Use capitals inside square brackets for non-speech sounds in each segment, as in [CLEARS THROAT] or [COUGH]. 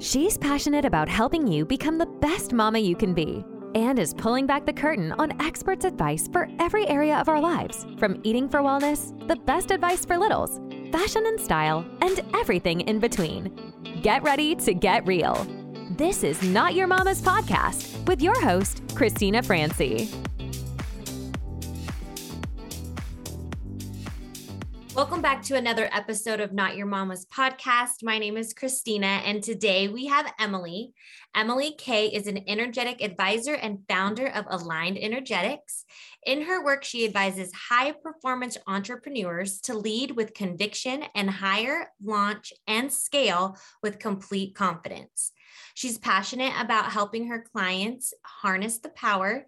She's passionate about helping you become the best mama you can be and is pulling back the curtain on experts' advice for every area of our lives from eating for wellness, the best advice for littles, fashion and style, and everything in between. Get ready to get real. This is Not Your Mama's Podcast with your host, Christina Francy. Welcome back to another episode of Not Your Mama's podcast. My name is Christina, and today we have Emily. Emily Kay is an energetic advisor and founder of Aligned Energetics. In her work, she advises high performance entrepreneurs to lead with conviction and hire, launch, and scale with complete confidence. She's passionate about helping her clients harness the power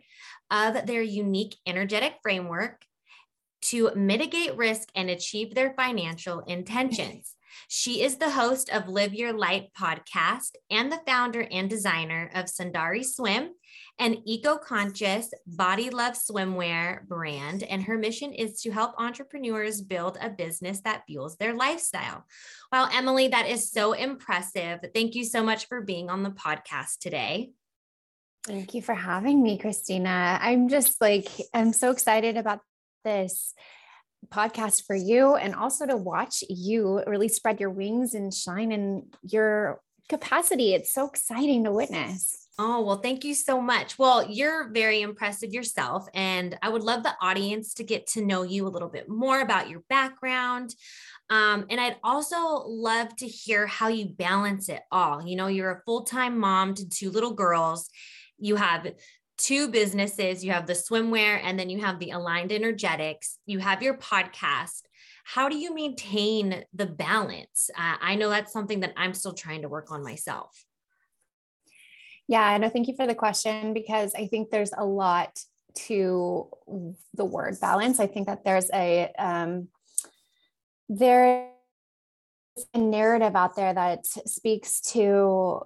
of their unique energetic framework to mitigate risk and achieve their financial intentions. She is the host of Live Your Light podcast and the founder and designer of Sundari Swim, an eco conscious body love swimwear brand. And her mission is to help entrepreneurs build a business that fuels their lifestyle. Wow, Emily, that is so impressive. Thank you so much for being on the podcast today. Thank you for having me, Christina. I'm just like, I'm so excited about this podcast for you and also to watch you really spread your wings and shine in your capacity. It's so exciting to witness. Oh, well, thank you so much. Well, you're very impressive yourself. And I would love the audience to get to know you a little bit more about your background. Um, and I'd also love to hear how you balance it all. You know, you're a full time mom to two little girls, you have two businesses. You have the swimwear and then you have the aligned energetics. You have your podcast. How do you maintain the balance? Uh, i know that's something that i'm still trying to work on myself. Yeah no thank you for the question because i think there's a lot to the word balance. I think that there's a um, there's a narrative out there that speaks to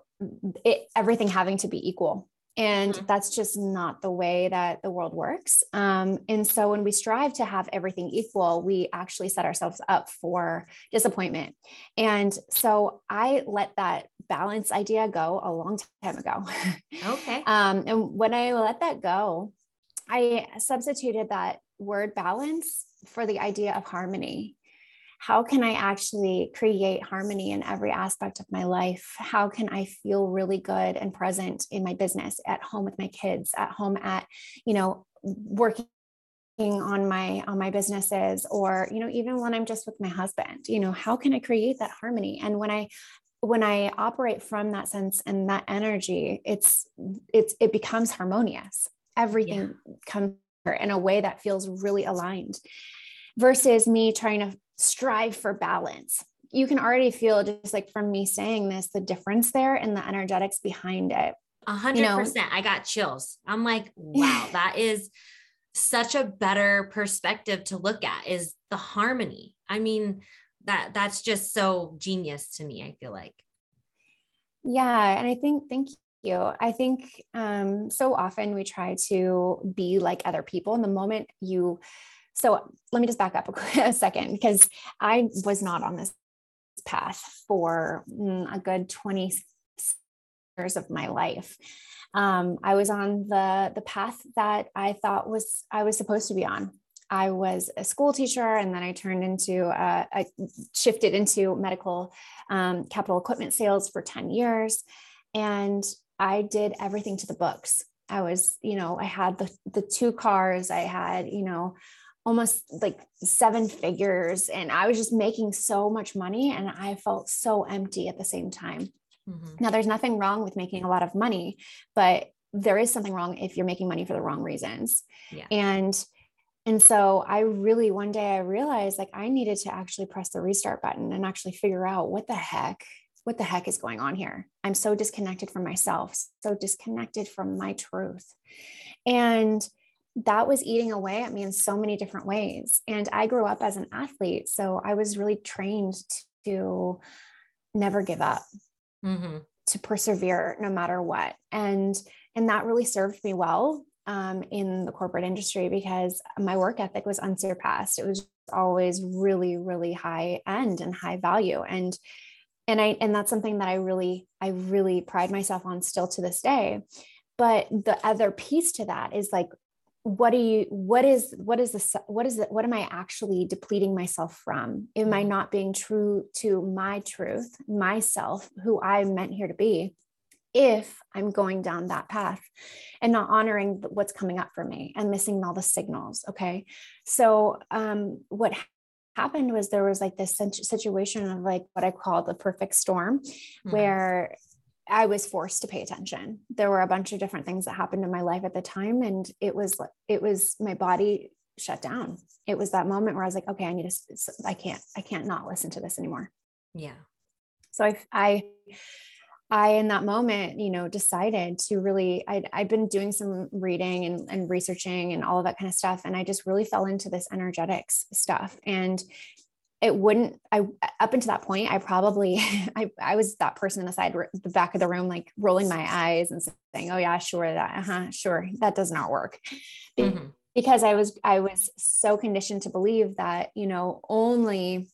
it, everything having to be equal and mm-hmm. that's just not the way that the world works. Um, and so when we strive to have everything equal, we actually set ourselves up for disappointment. And so I let that balance idea go a long time ago. Okay. [LAUGHS] um, and when I let that go, I substituted that word balance for the idea of harmony how can I actually create harmony in every aspect of my life? How can I feel really good and present in my business, at home with my kids, at home at, you know, working on my on my businesses or you know even when i'm just with my husband you know how can i create that harmony and when i when i operate from that sense and that energy it's it's it becomes harmonious everything yeah. comes in a way that feels really aligned versus me trying to strive for balance. You can already feel just like from me saying this, the difference there and the energetics behind it. A hundred percent. I got chills. I'm like, [LAUGHS] wow, that is such a better perspective to look at is the harmony. I mean, that that's just so genius to me, I feel like. Yeah. And I think, thank you. I think um, so often we try to be like other people. And the moment you so let me just back up a, [LAUGHS] a second because I was not on this path for mm, a good 20 years of my life. Um, I was on the the path that I thought was I was supposed to be on. I was a school teacher, and then I turned into uh, I shifted into medical um, capital equipment sales for ten years, and I did everything to the books. I was, you know, I had the the two cars. I had, you know, almost like seven figures and I was just making so much money and I felt so empty at the same time. Mm-hmm. Now there's nothing wrong with making a lot of money, but there is something wrong if you're making money for the wrong reasons. Yeah. And and so I really one day I realized like I needed to actually press the restart button and actually figure out what the heck what the heck is going on here? I'm so disconnected from myself, so disconnected from my truth. And that was eating away at me in so many different ways. And I grew up as an athlete. So I was really trained to never give up, mm-hmm. to persevere no matter what. And, and that really served me well um, in the corporate industry because my work ethic was unsurpassed. It was always really, really high end and high value. And and i and that's something that i really i really pride myself on still to this day but the other piece to that is like what do you what is what is this what is it what am i actually depleting myself from am i mm-hmm. not being true to my truth myself who i'm meant here to be if i'm going down that path and not honoring what's coming up for me and missing all the signals okay so um what happened was there was like this situation of like what I call the perfect storm, mm-hmm. where I was forced to pay attention. There were a bunch of different things that happened in my life at the time, and it was it was my body shut down. It was that moment where I was like, okay, I need to, I can't, I can't not listen to this anymore. Yeah. So I, I I, in that moment, you know, decided to really, I'd, I'd been doing some reading and, and researching and all of that kind of stuff. And I just really fell into this energetics stuff. And it wouldn't, I, up until that point, I probably, [LAUGHS] I, I was that person in the side, the back of the room, like rolling my eyes and saying, oh yeah, sure. That, uh-huh, sure. That does not work. Mm-hmm. Because I was, I was so conditioned to believe that, you know, only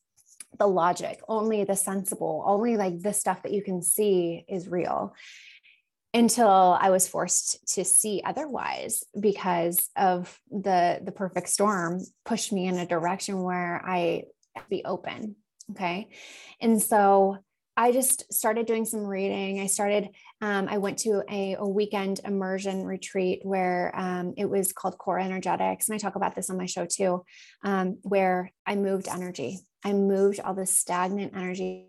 the logic, only the sensible, only like the stuff that you can see is real until I was forced to see otherwise because of the the perfect storm pushed me in a direction where I be open. Okay. And so I just started doing some reading. I started, um, I went to a, a, weekend immersion retreat where um, it was called Core Energetics. And I talk about this on my show too, um, where I moved energy. I moved all this stagnant energy.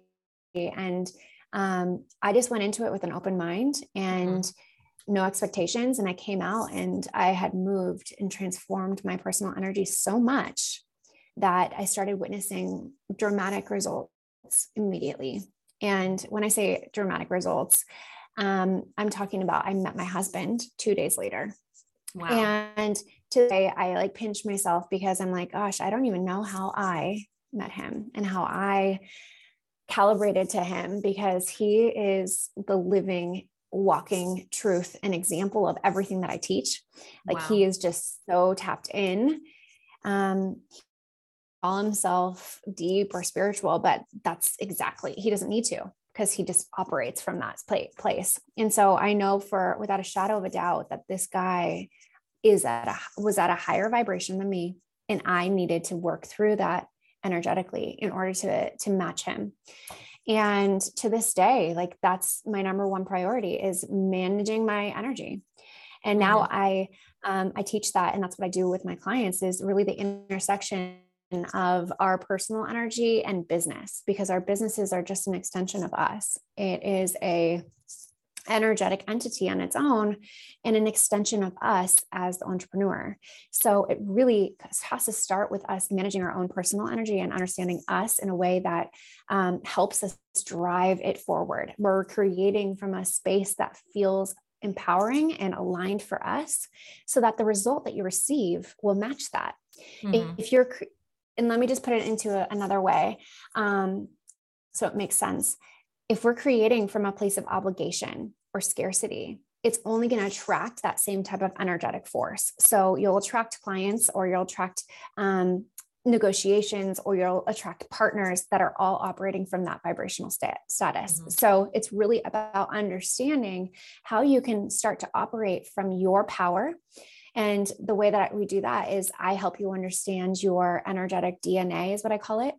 And um, I just went into it with an open mind and mm-hmm. no expectations. And I came out and I had moved and transformed my personal energy so much that I started witnessing dramatic results immediately. And when I say dramatic results, um, I'm talking about I met my husband two days later. Wow. And today I like pinch myself because I'm like, gosh, I don't even know how I met him and how I calibrated to him because he is the living walking truth and example of everything that I teach. Like wow. he is just so tapped in. Um, call himself deep or spiritual, but that's exactly, he doesn't need to because he just operates from that place. And so I know for without a shadow of a doubt that this guy is at a was at a higher vibration than me and I needed to work through that energetically in order to to match him and to this day like that's my number one priority is managing my energy and now mm-hmm. i um, i teach that and that's what i do with my clients is really the intersection of our personal energy and business because our businesses are just an extension of us it is a energetic entity on its own and an extension of us as the entrepreneur. So it really has to start with us managing our own personal energy and understanding us in a way that um, helps us drive it forward. We're creating from a space that feels empowering and aligned for us so that the result that you receive will match that. Mm-hmm. If you're, and let me just put it into a, another way um, so it makes sense if we're creating from a place of obligation or scarcity, it's only going to attract that same type of energetic force. So you'll attract clients or you'll attract um, negotiations or you'll attract partners that are all operating from that vibrational stat- status. Mm-hmm. So it's really about understanding how you can start to operate from your power. And the way that we do that is I help you understand your energetic DNA, is what I call it.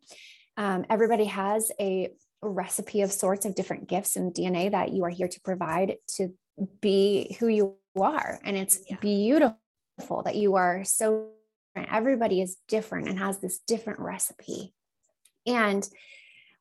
Um, everybody has a recipe of sorts of different gifts and DNA that you are here to provide to be who you are. And it's yeah. beautiful that you are so everybody is different and has this different recipe. And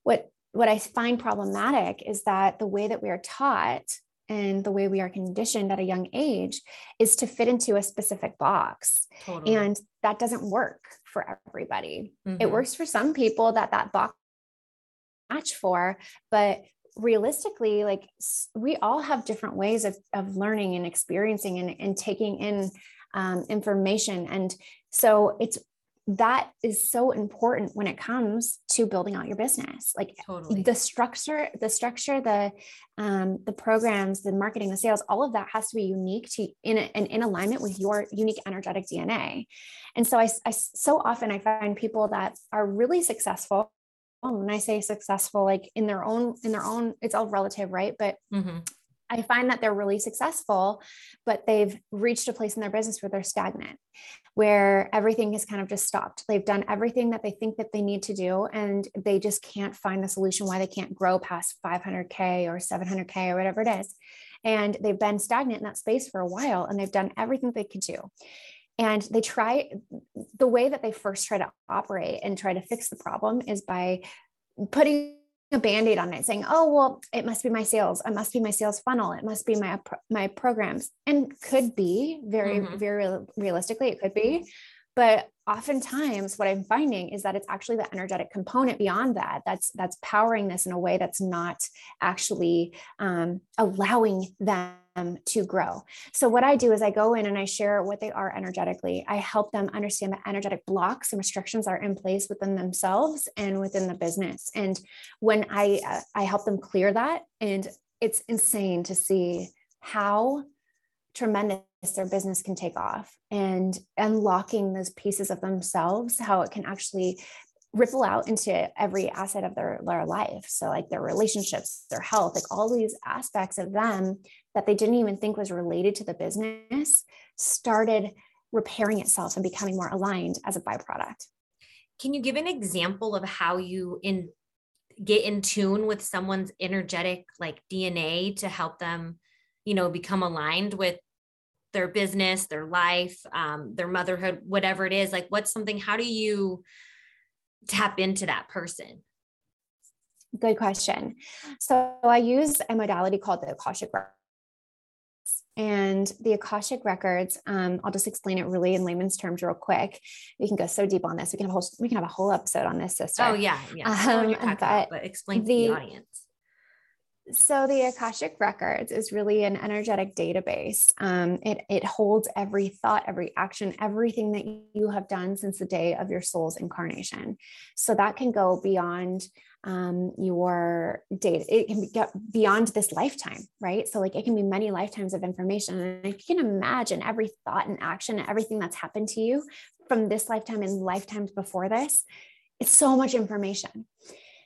what what I find problematic is that the way that we are taught and the way we are conditioned at a young age is to fit into a specific box. Totally. And that doesn't work for everybody. Mm-hmm. It works for some people that that box match for but realistically like we all have different ways of, of learning and experiencing and, and taking in um, information and so it's that is so important when it comes to building out your business like totally. the structure the structure the um, the programs the marketing the sales all of that has to be unique to in and in alignment with your unique energetic dna and so I, I so often i find people that are really successful when I say successful, like in their own, in their own, it's all relative, right? But mm-hmm. I find that they're really successful, but they've reached a place in their business where they're stagnant, where everything has kind of just stopped. They've done everything that they think that they need to do, and they just can't find the solution why they can't grow past 500K or 700K or whatever it is. And they've been stagnant in that space for a while, and they've done everything they could do. And they try the way that they first try to operate and try to fix the problem is by putting a band-aid on it saying oh well it must be my sales. It must be my sales funnel. It must be my my programs. And could be very mm-hmm. very realistically it could be. But oftentimes what i'm finding is that it's actually the energetic component beyond that that's that's powering this in a way that's not actually um, allowing them to grow. So what i do is i go in and i share what they are energetically. I help them understand the energetic blocks and restrictions are in place within themselves and within the business. And when i uh, i help them clear that and it's insane to see how tremendous their business can take off and unlocking those pieces of themselves, how it can actually ripple out into every asset of their, their life. So, like their relationships, their health, like all these aspects of them that they didn't even think was related to the business started repairing itself and becoming more aligned as a byproduct. Can you give an example of how you in get in tune with someone's energetic like DNA to help them, you know, become aligned with their business, their life, um, their motherhood, whatever it is? Like, what's something, how do you tap into that person? Good question. So I use a modality called the Akashic Records. And the Akashic Records, um, I'll just explain it really in layman's terms real quick. We can go so deep on this. We can have a whole, we can have a whole episode on this, sister. Oh yeah, yeah. Um, but, about, but explain the, to the audience so the Akashic Records is really an energetic database. Um, it, it holds every thought, every action, everything that you have done since the day of your soul's incarnation. So that can go beyond um, your data. It can get beyond this lifetime, right? So like it can be many lifetimes of information. And you can imagine every thought and action everything that's happened to you from this lifetime and lifetimes before this. It's so much information.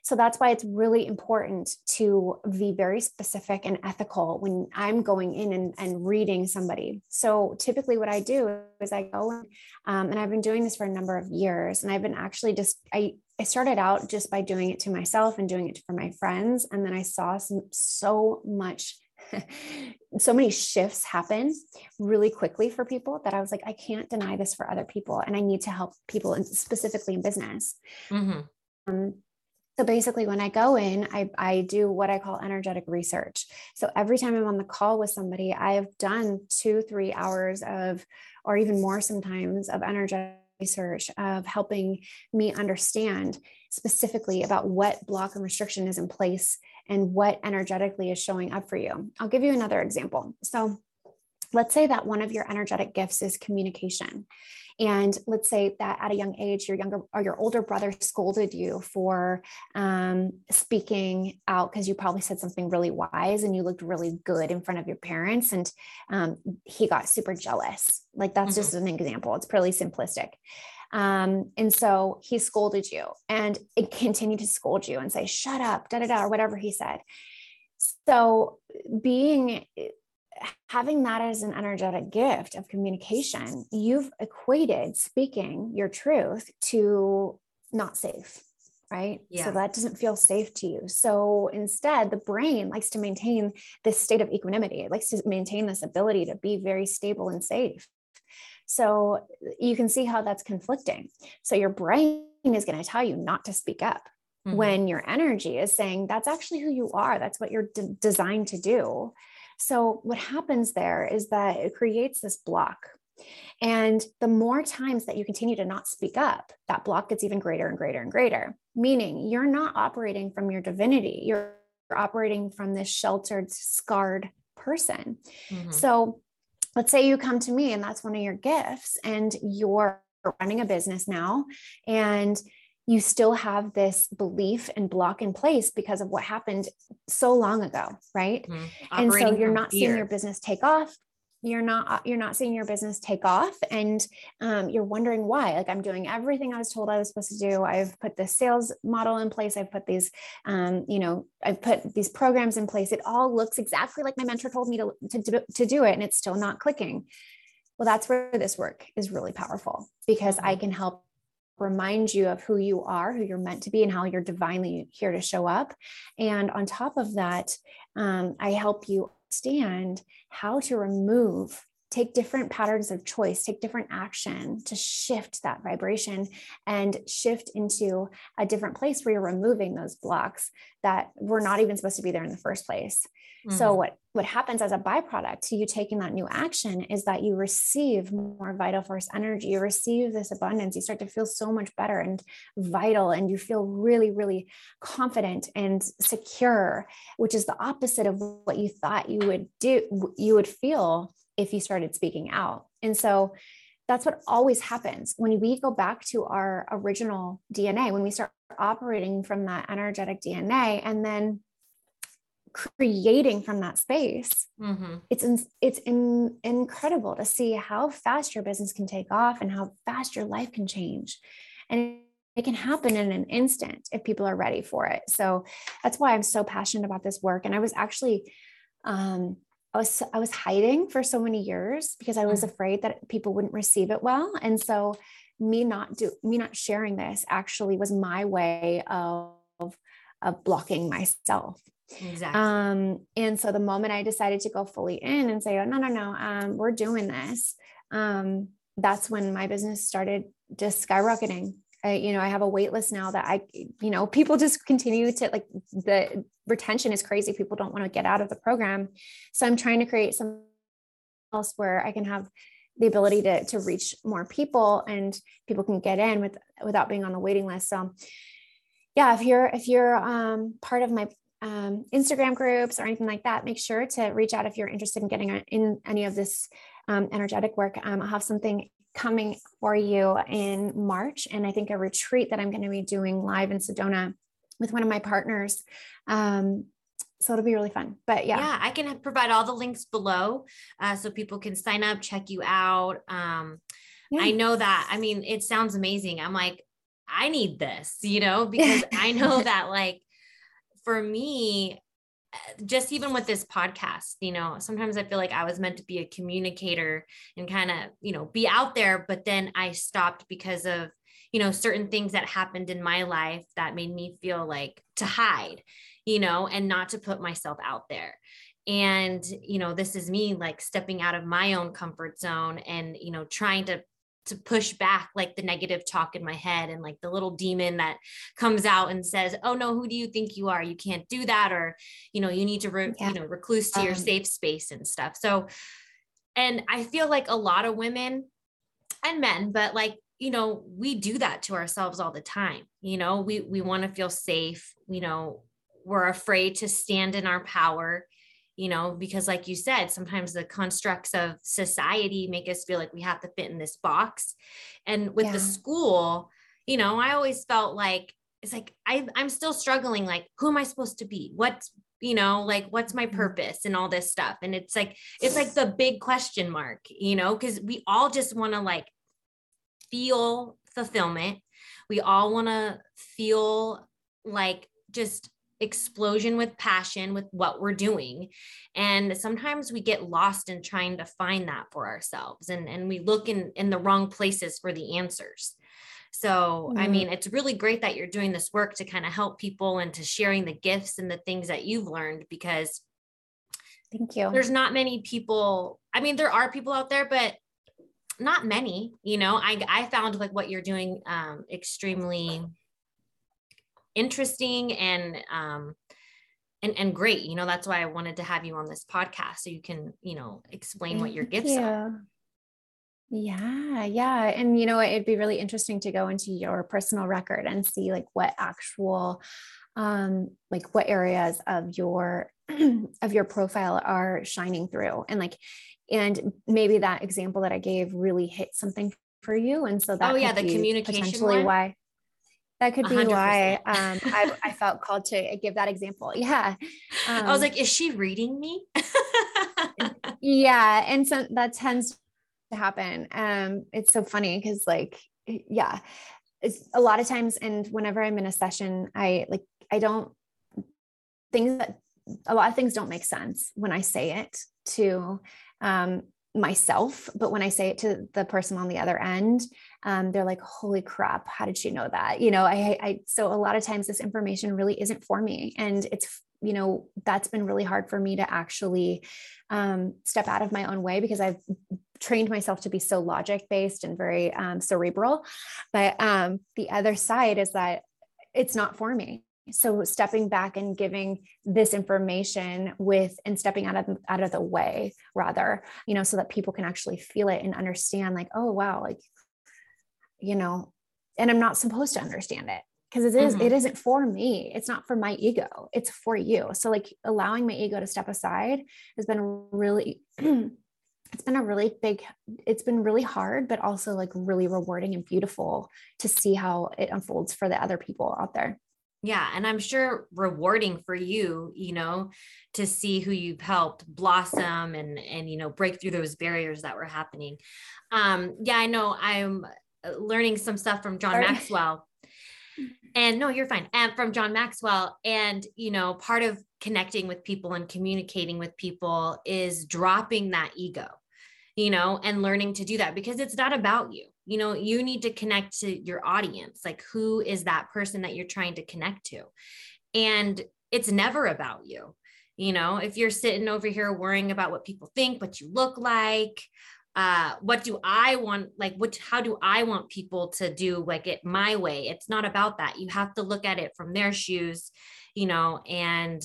So that's why it's really important to be very specific and ethical when I'm going in and, and reading somebody. So typically, what I do is I go and, um, and I've been doing this for a number of years, and I've been actually just I I started out just by doing it to myself and doing it for my friends, and then I saw some so much [LAUGHS] so many shifts happen really quickly for people that I was like, I can't deny this for other people. And I need to help people specifically in business. Mm-hmm. Um, so basically, when I go in, I, I do what I call energetic research. So every time I'm on the call with somebody, I have done two, three hours of, or even more sometimes, of energetic research of helping me understand specifically about what block and restriction is in place and what energetically is showing up for you. I'll give you another example. So let's say that one of your energetic gifts is communication and let's say that at a young age, your younger or your older brother scolded you for um, speaking out because you probably said something really wise and you looked really good in front of your parents, and um, he got super jealous. Like that's mm-hmm. just an example. It's pretty simplistic. Um, and so he scolded you and it continued to scold you and say, shut up, da da da, or whatever he said. So being having that as an energetic gift of communication, you've equated speaking your truth to not safe, right? Yeah. So that doesn't feel safe to you. So instead, the brain likes to maintain this state of equanimity. It likes to maintain this ability to be very stable and safe. So you can see how that's conflicting. So your brain is going to tell you not to speak up. Mm-hmm. When your energy is saying that's actually who you are, that's what you're d- designed to do so, what happens there is that it creates this block. And the more times that you continue to not speak up, that block gets even greater and greater and greater, meaning you're not operating from your divinity. You're operating from this sheltered, scarred person. Mm-hmm. So, let's say you come to me and that's one of your gifts, and you're running a business now, and you still have this belief and block in place because of what happened so long ago, right? Mm-hmm. And so you're not fear. seeing your business take off. you're not uh, you're not seeing your business take off and um, you're wondering why like i'm doing everything i was told i was supposed to do i've put the sales model in place i've put these um, you know i've put these programs in place it all looks exactly like my mentor told me to, to, to do it and it's still not clicking well that's where this work is really powerful because i mm-hmm. can help remind you of who you are, who you're meant to be, and how you're divinely here to show up. And on top of that, um, I help you understand how to remove take different patterns of choice, take different action to shift that vibration and shift into a different place where you're removing those blocks that were not even supposed to be there in the first place. Mm-hmm. So what what happens as a byproduct to you taking that new action is that you receive more vital force energy, you receive this abundance, you start to feel so much better and vital and you feel really really confident and secure, which is the opposite of what you thought you would do you would feel if you started speaking out. And so that's what always happens when we go back to our original DNA, when we start operating from that energetic DNA and then creating from that space. Mm-hmm. It's in, it's in, incredible to see how fast your business can take off and how fast your life can change. And it can happen in an instant if people are ready for it. So that's why I'm so passionate about this work. And I was actually um, I was I was hiding for so many years because I was mm. afraid that people wouldn't receive it well. And so me not do me not sharing this actually was my way of of blocking myself. Exactly. Um, and so the moment I decided to go fully in and say, oh, no, no, no, um, we're doing this, um, that's when my business started just skyrocketing. I, you know, I have a wait list now that I, you know, people just continue to like the retention is crazy. People don't want to get out of the program. So I'm trying to create some else where I can have the ability to, to reach more people and people can get in with without being on the waiting list. So yeah, if you're if you're um, part of my um, Instagram groups or anything like that, make sure to reach out if you're interested in getting in any of this um, energetic work. Um, I'll have something coming for you in March. And I think a retreat that I'm going to be doing live in Sedona with one of my partners. Um, so it'll be really fun. But yeah. Yeah, I can provide all the links below uh, so people can sign up, check you out. Um, yeah. I know that, I mean, it sounds amazing. I'm like, I need this, you know, because I know [LAUGHS] that like for me, just even with this podcast, you know, sometimes I feel like I was meant to be a communicator and kind of, you know, be out there, but then I stopped because of, you know, certain things that happened in my life that made me feel like to hide, you know, and not to put myself out there. And, you know, this is me like stepping out of my own comfort zone and, you know, trying to to push back like the negative talk in my head and like the little demon that comes out and says oh no who do you think you are? You can't do that or you know you need to re- yeah. you know recluse to um, your safe space and stuff. So and i feel like a lot of women and men but like you know we do that to ourselves all the time you know? We we want to feel safe you know? We're afraid to stand in our power you know, because like you said, sometimes the constructs of society make us feel like we have to fit in this box. And with yeah. the school, you know, I always felt like it's like I, I'm still struggling. Like, who am I supposed to be? What's you know, like what's my mm-hmm. purpose and all this stuff. And it's like, it's like the big question mark, you know, because we all just want to like feel fulfillment. We all want to feel like just explosion with passion with what we're doing. And sometimes we get lost in trying to find that for ourselves and and we look in in the wrong places for the answers. So mm-hmm. i mean it's really great that you're doing this work to kind of help people and to sharing the gifts and the things that you've learned because thank you. there's not many people i mean there are people out there but not many you know? I i found like what you're doing um extremely interesting and um and and great you know that's why i wanted to have you on this podcast so you can you know explain Thank what your gifts you. are yeah yeah and you know it'd be really interesting to go into your personal record and see like what actual um like what areas of your [CLEARS THROAT] of your profile are shining through and like and maybe that example that i gave really hit something for you and so that oh yeah the communication potentially one? why that could be 100%. why um, [LAUGHS] I, I, felt called to give that example. Yeah. Um, I was um like, is she reading me? [LAUGHS] yeah. And so that tends to happen. Um, it's so funny because like, yeah, it's a lot of times. And whenever I'm in a session, I like, I don't things that a lot of things don't make sense when I say it to um, myself, but when I say it to the person on the other end, um, they're like, "Holy crap! How did she know that?" You know, I, I so a lot of times this information really isn't for me, and it's you know that's been really hard for me to actually um, step out of my own way because I've trained myself to be so logic based and very um, cerebral. But um, the other side is that it's not for me so stepping back and giving this information with and stepping out of out of the way rather you know so that people can actually feel it and understand like oh wow like you know and i'm not supposed to understand it because it is, mm-hmm. it isn't for me it's not for my ego it's for you so like allowing my ego to step aside has been really [CLEARS THROAT] it's been a really big it's been really hard but also like really rewarding and beautiful to see how it unfolds for the other people out there yeah. And I'm sure rewarding for you, you know, to see who you've helped blossom and, and, you know, break through those barriers that were happening. Um, yeah, I know I'm learning some stuff from John Maxwell. And no, you're fine. And from John Maxwell. And, you know, part of connecting with people and communicating with people is dropping that ego, you know, and learning to do that because it's not about you you know you need to connect to your audience like who is that person that you're trying to connect to and it's never about you you know if you're sitting over here worrying about what people think what you look like uh what do i want like what how do i want people to do like it my way? It's not about that. You have to look at it from their shoes you know and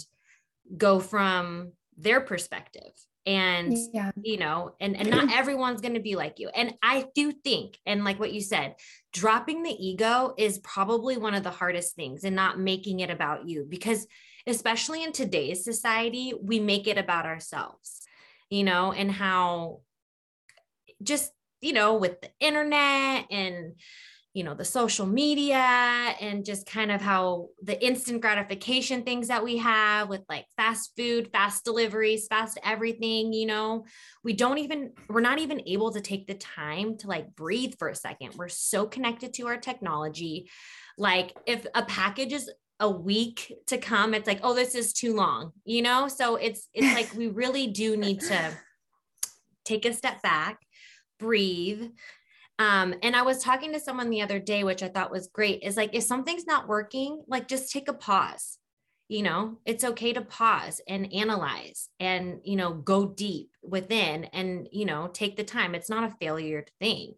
go from their perspective. And yeah. you know and and not everyone's going to be like you. And i do think and like what you said dropping the ego is probably one of the hardest things and not making it about you because especially in today's society we make it about ourselves you know and how just you know with the internet and you know the social media and just kind of how the instant gratification things that we have with like fast food fast deliveries fast everything you know we don't even we're not even able to take the time to like breathe for a second. We're so connected to our technology. Like if a package is a week to come it's like oh this is too long you know? So it's it's [LAUGHS] like we really do need to take a step back breathe um, and I was talking to someone the other day, which I thought was great, is like if something's not working, like just take a pause. You know, it's okay to pause and analyze and, you know, go deep within and, you know, take the time. It's not a failure thing.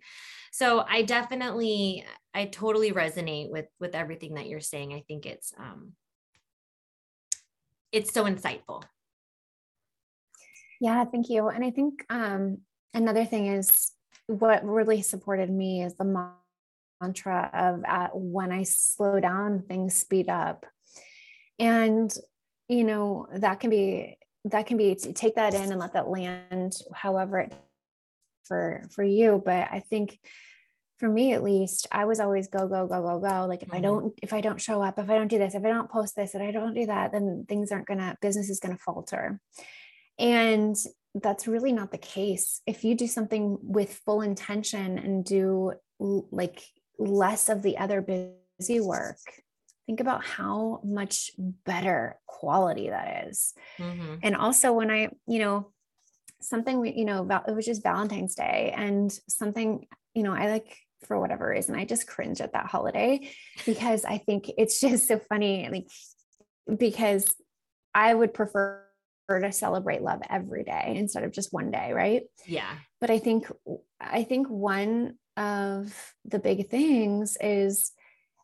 So I definitely, I totally resonate with with everything that you're saying. I think it's um it's so insightful. Yeah, thank you. And I think um another thing is what really supported me is the mantra of uh, when I slow down, things speed up. And, you know, that can be, that can be to take that in and let that land however it for, for you. But I think for me at least, I was always go, go, go, go, go. Like if mm-hmm. I don't, if I don't show up, if I don't do this, if I don't post this, if I don't do that, then things aren't gonna, business is gonna falter. And that's really not the case. If you do something with full intention and do like less of the other busy work, think about how much better quality that is. Mm-hmm. And also, when I, you know, something we, you know, it was just Valentine's Day and something, you know, I like for whatever reason, I just cringe at that holiday because I think it's [LAUGHS] just so funny. Like, because I would prefer to celebrate love every day instead of just one day right? Yeah. But i think i think one of the big things is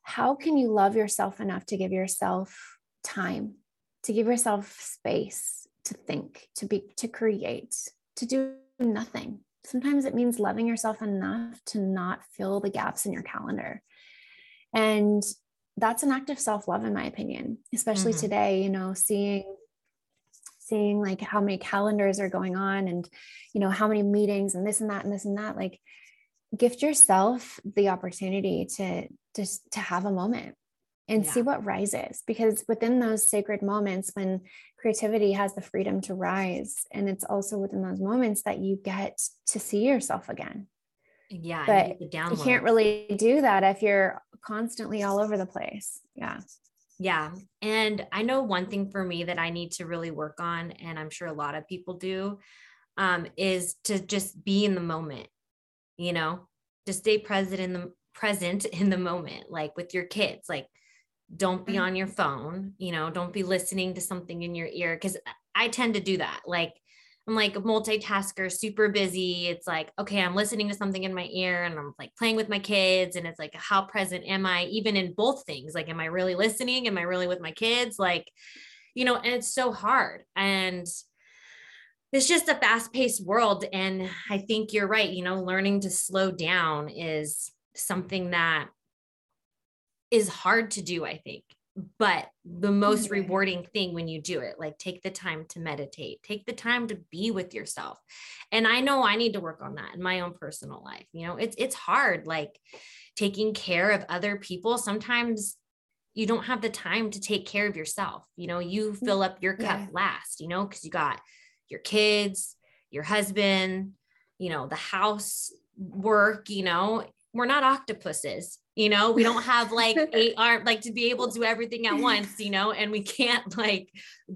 how can you love yourself enough to give yourself time to give yourself space to think to be to create to do nothing? Sometimes it means loving yourself enough to not fill the gaps in your calendar. And that's an act of self-love in my opinion especially mm-hmm. today you know seeing seeing like how many calendars are going on and you know how many meetings and this and that and this and that like gift yourself the opportunity to just to have a moment and Yeah. see what rises because within those sacred moments when creativity has the freedom to rise and it's also within those moments that you get to see yourself again Yeah. But the you can't really do that if you're constantly all over the place yeah Yeah. And I know one thing for me that I need to really work on, and I'm sure a lot of people do, um, is to just be in the moment, you know, to stay present in the present in the moment, like with your kids. Like, don't be Mhm. on your phone, you know, don't be listening to something in your ear. Cause I tend to do that. Like, I'm like a multitasker, super busy. It's like, okay, I'm listening to something in my ear and I'm like playing with my kids. And it's like, how present am I even in both things? Like, am I really listening? Am I really with my kids? Like, you know, and it's so hard. And it's just a fast paced world. And I think you're right. You know, learning to slow down is something that is hard to do, I think. But the most Yeah. rewarding thing when you do it, like take the time to meditate, take the time to be with yourself. And I know I need to work on that in my own personal life. You know, it's it's hard like taking care of other people. Sometimes you don't have the time to take care of yourself. You know, you mm-hmm. fill up your cup Yeah. last, you know, because you got your kids, your husband, you know, the house work, you know, we're not octopuses, you know, we don't have like [LAUGHS] eight arm, like to be able to do everything at once, you know, and we can't like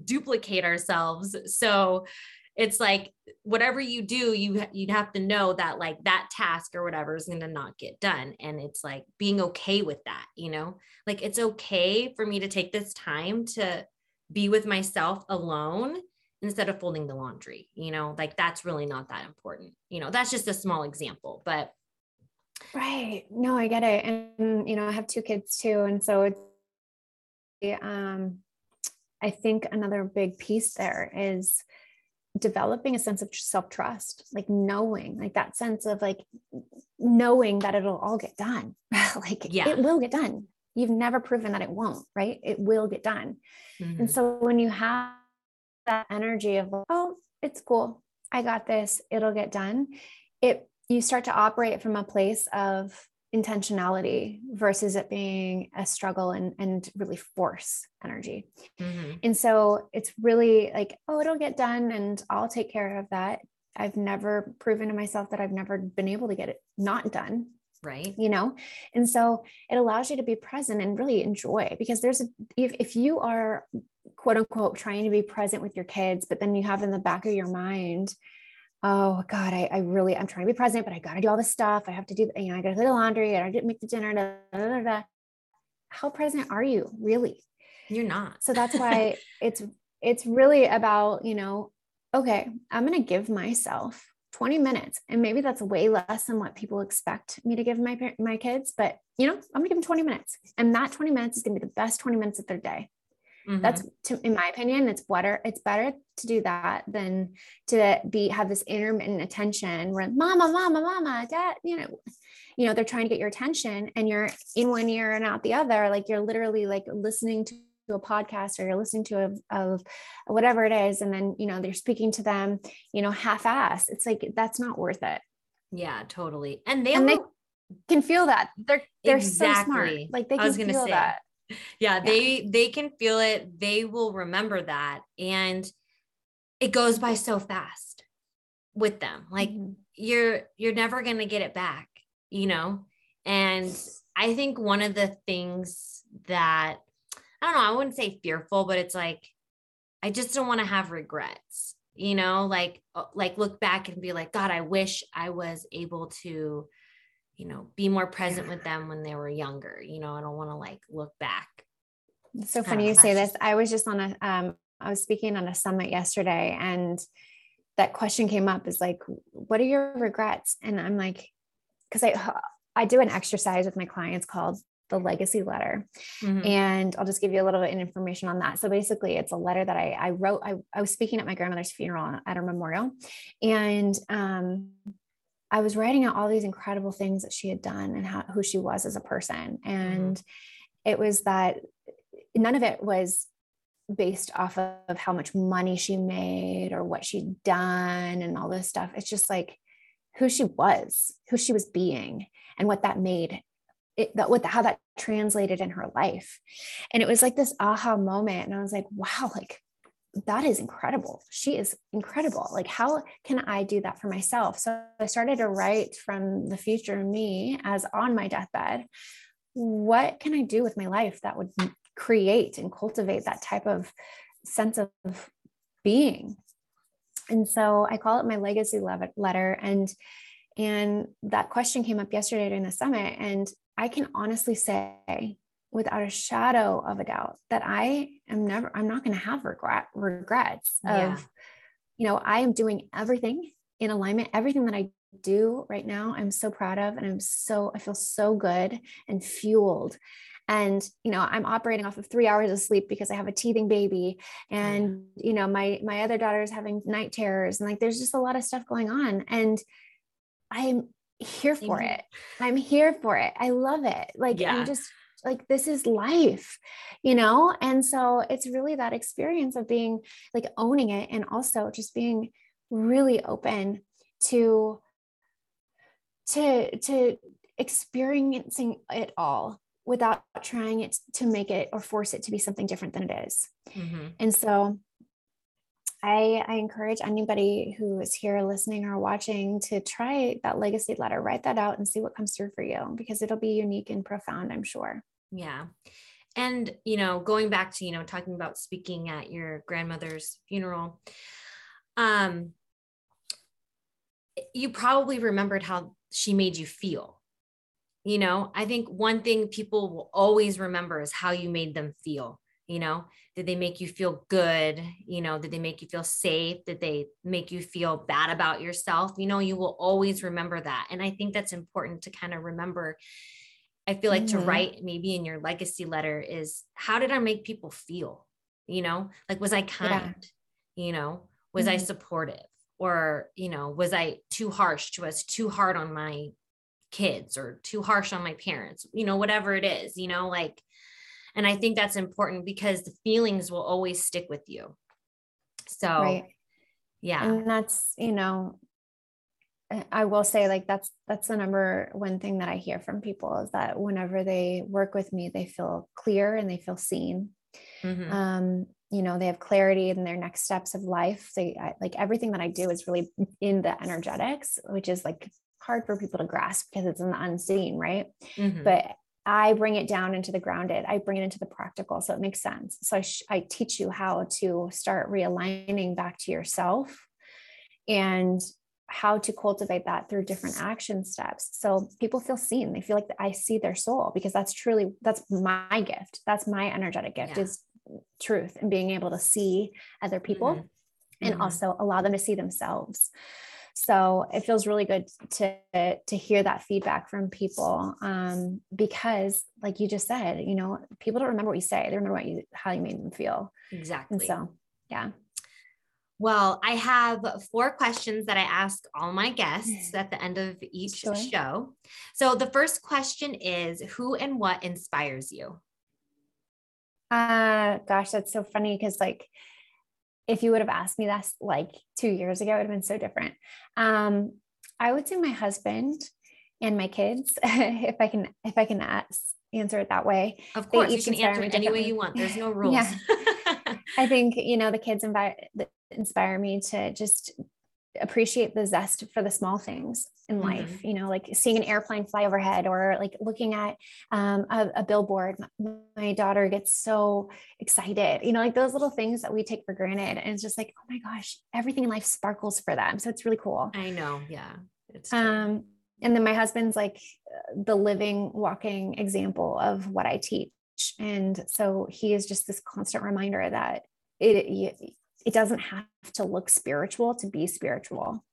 duplicate ourselves. So it's like whatever you do, you you'd have to know that like that task or whatever is going to not get done. And it's like being okay with that, you know, like it's okay for me to take this time to be with myself alone instead of folding the laundry, you know, like that's really not that important. You know, that's just a small example, but Right. No, I get it. And, you know, I have two kids too. And so it's, um, I think another big piece there is developing a sense of self trust, like knowing, like that sense of like knowing that it'll all get done. [LAUGHS] like Yeah. it will get done. You've never proven that it won't, right? It will get done. mhm. And so when you have that energy of, oh, it's cool, I got this, it'll get done, it you start to operate from a place of intentionality versus it being a struggle and, and really force energy. Mhm. And so it's really like, oh, it'll get done and I'll take care of that. I've never proven to myself that I've never been able to get it not done right. you know and so it allows you to be present and really enjoy because there's a if, if you are quote unquote trying to be present with your kids but then you have in the back of your mind oh god i, I really i'm trying to be present but i gotta do all this stuff. I have to do you know i gotta do the laundry and i didn't make the dinner da, da, da, how present are you really? You're not. so that's why [LAUGHS] it's it's really about you know okay i'm going to give myself 20 minutes and maybe that's way less than what people expect me to give my my kids but you know i'm to give them 20 minutes and that 20 minutes is going to be the best 20 minutes of their day Mhm. that's to, in my opinion it's better it's better to do that than to be have this intermittent attention where mama mama mama dad you know you know they're trying to get your attention and you're in one ear and out the other like you're literally like listening to a podcast or you're listening to a, of whatever it is and then you know they're speaking to them you know half-ass it's like that's not worth it yeah, totally. And they, And they- can feel that they're they're so smart like they I can was gonna feel say. that yeah, they they can feel it. They will remember that, and it goes by so fast with them. Like Mhm. you're you're never going to get it back you know and i think one of the things that i don't know i wouldn't say fearful but it's like i just don't want to have regrets you know like uh, like look back and be like god i wish i was able to you know be more present with them when they were younger you know i don't want to like look back It's so funny you say this. I was just on a, um, I was speaking on a summit yesterday and that question came up is like, what are your regrets? And I'm like, cause I, I do an exercise with my clients called the legacy letter. Mhm. And I'll just give you a little bit of information on that. So basically it's a letter that I, I wrote, I, I was speaking at my grandmother's funeral at her memorial and, um, I was writing out all these incredible things that she had done and how, who she was as a person. Mm-hmm. And it was that none of it was based off of how much money she made or what she'd done and all this stuff. It's just like who she was, who she was being, and what that made it, that what how that translated in her life and it was like this aha moment and i was like wow like that is incredible. She is incredible. Like how can i do that for myself? So i started to write from the future me as on my deathbed. What can i do with my life that would create and cultivate that type of sense of being? And so i call it my legacy letter and and that question came up yesterday during the summit and I can honestly say without a shadow of a doubt that I am never, I'm not going to have regret, regrets yeah. of, you know, I am doing everything in alignment, everything that I do right now, I'm so proud of, and I'm so, I feel so good and fueled. And, you know, I'm operating off of three hours of sleep because I have a teething baby and, you know, my, my other daughter is having night terrors and like, there's just a lot of stuff going on. And I'm here for it. I'm here for it. I love it. Like yeah. I'm just like this is life, you know? And so it's really that experience of being like owning it and also just being really open to to to experiencing it all without trying it to make it or force it to be something different than it is. Mm-hmm. And so I, I encourage anybody who is here listening or watching to try that legacy letter, write that out and see what comes through for you because it'll be unique and profound, I'm sure. Yeah. And, you know, going back to, you know, talking about speaking at your grandmother's funeral, um, you probably remembered how she made you feel. You know, I think one thing people will always remember is how you made them feel you know did they make you feel good? You know did they make you feel safe? Did they make you feel bad about yourself? You know you will always remember that. And i think that's important to kind of remember i feel like mm-hmm. to write maybe in your legacy letter is how did i make people feel? You know like was i kind? Yeah. you know was mm-hmm. i supportive? Or you know was i too harsh to us too hard on my kids or too harsh on my parents? You know whatever it is you know like and I think that's important because the feelings will always stick with you. So, right. yeah. And that's, you know, I will say like that's that's the number one thing that I hear from people is that whenever they work with me, they feel clear and they feel seen. Mm-hmm. Um, you know, they have clarity in their next steps of life. They I, like everything that I do is really in the energetics, which is like hard for people to grasp because it's in the unseen, right? Mm-hmm. But I bring it down into the grounded. I bring it into the practical. So it makes sense. So I, sh- I teach you how to start realigning back to yourself and how to cultivate that through different action steps. So people feel seen. They feel like I see their soul because that's truly, that's my gift. That's my energetic gift yeah. is truth and being able to see other people mm-hmm. and mm-hmm. also allow them to see themselves. So it feels really good to to hear that feedback from people um, because, like you just said, you know, people don't remember what you say; they remember what you how you made them feel. Exactly. And so, yeah. Well, I have four questions that I ask all my guests at the end of each sure. show. So the first question is Who and what inspires you? Uh gosh, that's so funny because like if you would have asked me that like two years ago, it would have been so different. Um, I would say my husband and my kids, [LAUGHS] if I can, if I can ask, answer it that way. Of course, you can answer it any way you want. There's no [LAUGHS] rules. yeah. [LAUGHS] I think you know the kids invite inspire me to just appreciate the zest for the small things in mm-hmm. life you know like seeing an airplane fly overhead or like looking at um, a, a, billboard. My daughter gets so excited you know like those little things that we take for granted and it's just like oh my gosh everything in life sparkles for them. So it's really cool. I know. Yeah. It's um and then my husband's like the living walking example of what i teach. And so he is just this constant reminder that it it doesn't have to look spiritual to be spiritual.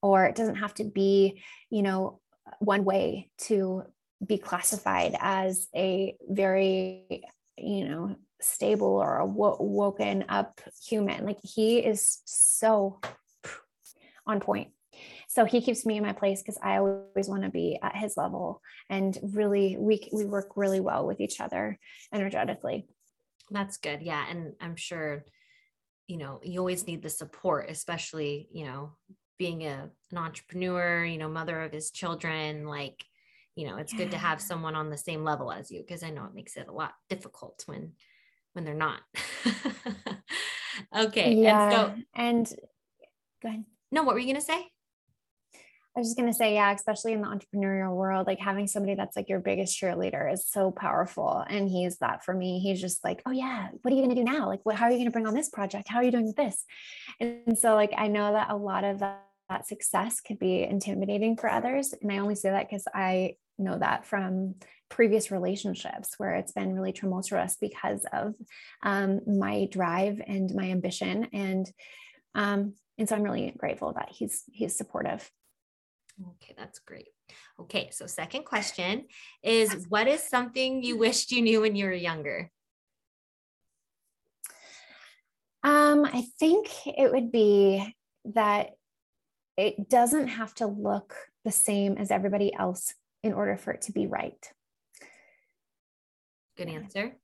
Or it doesn't have to be you know one way to be classified as a very you know stable or a woken up human. Like he is so on point. So he keeps me in my place because i always want to be at his level. And really we we work really well with each other energetically. That's good. Yeah. And i'm sure you know you always need the support especially you know being a, an entrepreneur you know mother of his children like you know, it's yeah. good to have someone on the same level as you because I know it makes it a lot difficult when when they're not. [LAUGHS] okay. Yeah. And, so, and go ahead. No, what were you gonna say? I was just going to say, yeah, especially in the entrepreneurial world, like having somebody that's like your biggest cheerleader is so powerful. And he's that for me. He's just like, oh, yeah, what are you going to do now? Like, what, how are you going to bring on this project? How are you doing with this? And so, like, I know that a lot of that, that success could be intimidating for others. And I only say that because I know that from previous relationships where it's been really tumultuous because of um, my drive and my ambition. And, um, and so I'm really grateful that he's, he's supportive. Okay, that's great. Okay, so second question is what is something you wished you knew when you were younger? Um, I think it would be that it doesn't have to look the same as everybody else in order for it to be right. Good answer.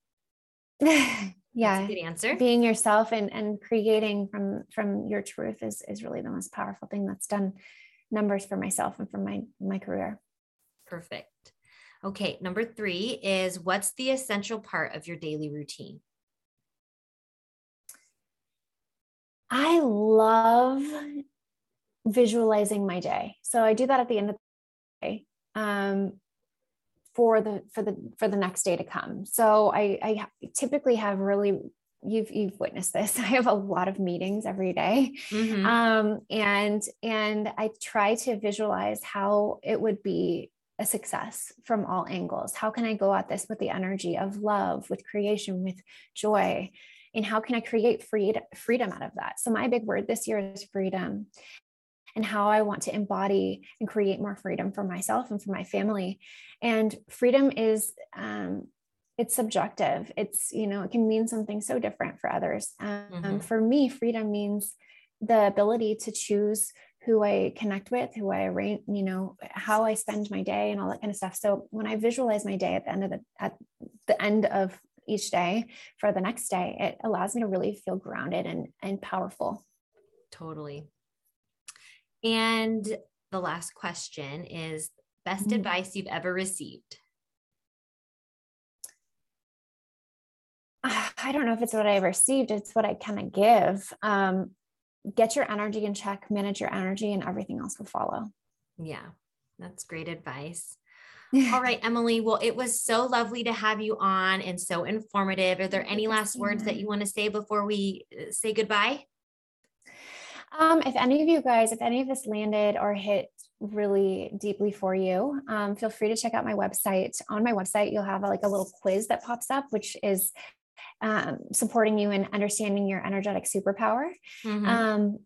[LAUGHS] yeah good answer being yourself and and creating from from your truth is is really the most powerful thing that's done numbers for myself and for my my career. Perfect. Okay, number 3 is what's the essential part of your daily routine? I love visualizing my day. So I do that at the end of the day. Um, for the for the for the next day to come. So I, I typically have really you've you've witnessed this. [LAUGHS] I have a lot of meetings every day. Mm-hmm. Um, and and I try to visualize how it would be a success from all angles. How can I go at this with the energy of love, with creation, with joy? And how can I create freedom, freedom out of that? So, my big word this year is freedom and how I want to embody and create more freedom for myself and for my family. And freedom is um, it's subjective. It's you know it can mean something so different for others. Um, mm-hmm. for me freedom means the ability to choose who i connect with who i arrange you know how i spend my day and all that kind of stuff. So when i visualize my day at the end of the at the end of each day for the next day it allows me to really feel grounded and and powerful. Totally. And the last question is best mm-hmm. advice you've ever received I don't know if it's what I received, it's what I kind of give. Um, get your energy in check, manage your energy, and everything else will follow. Yeah, that's great advice. [LAUGHS] All right, Emily. Well, it was so lovely to have you on and so informative. Are there any last words that you want to say before we uh, say goodbye? Um, if any of you guys, if any of this landed or hit really deeply for you, um, feel free to check out my website. On my website, you'll have a, like a little quiz that pops up, which is um, supporting you in understanding your energetic superpower. Mm-hmm. Um,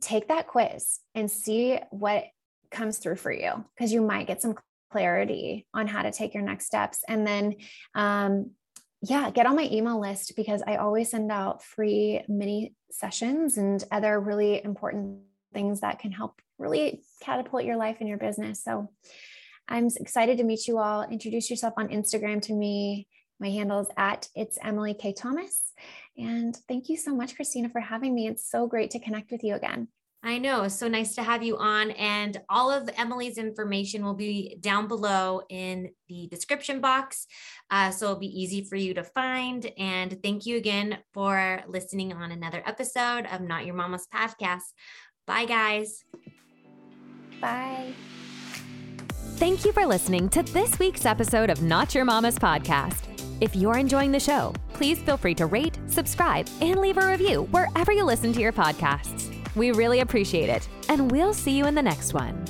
take that quiz and see what comes through for you because you might get some clarity on how to take your next steps. And then, um, yeah, get on my email list because I always send out free mini sessions and other really important things that can help really catapult your life and your business. So I'm excited to meet you all. Introduce yourself on Instagram to me. My handle is at it's Emily K. Thomas. And thank you so much, Christina, for having me. It's so great to connect with you again. I know. So nice to have you on. And all of Emily's information will be down below in the description box. Uh, so it'll be easy for you to find. And thank you again for listening on another episode of Not Your Mama's Podcast. Bye, guys. Bye. Thank you for listening to this week's episode of Not Your Mama's Podcast. If you're enjoying the show, please feel free to rate, subscribe, and leave a review wherever you listen to your podcasts. We really appreciate it, and we'll see you in the next one.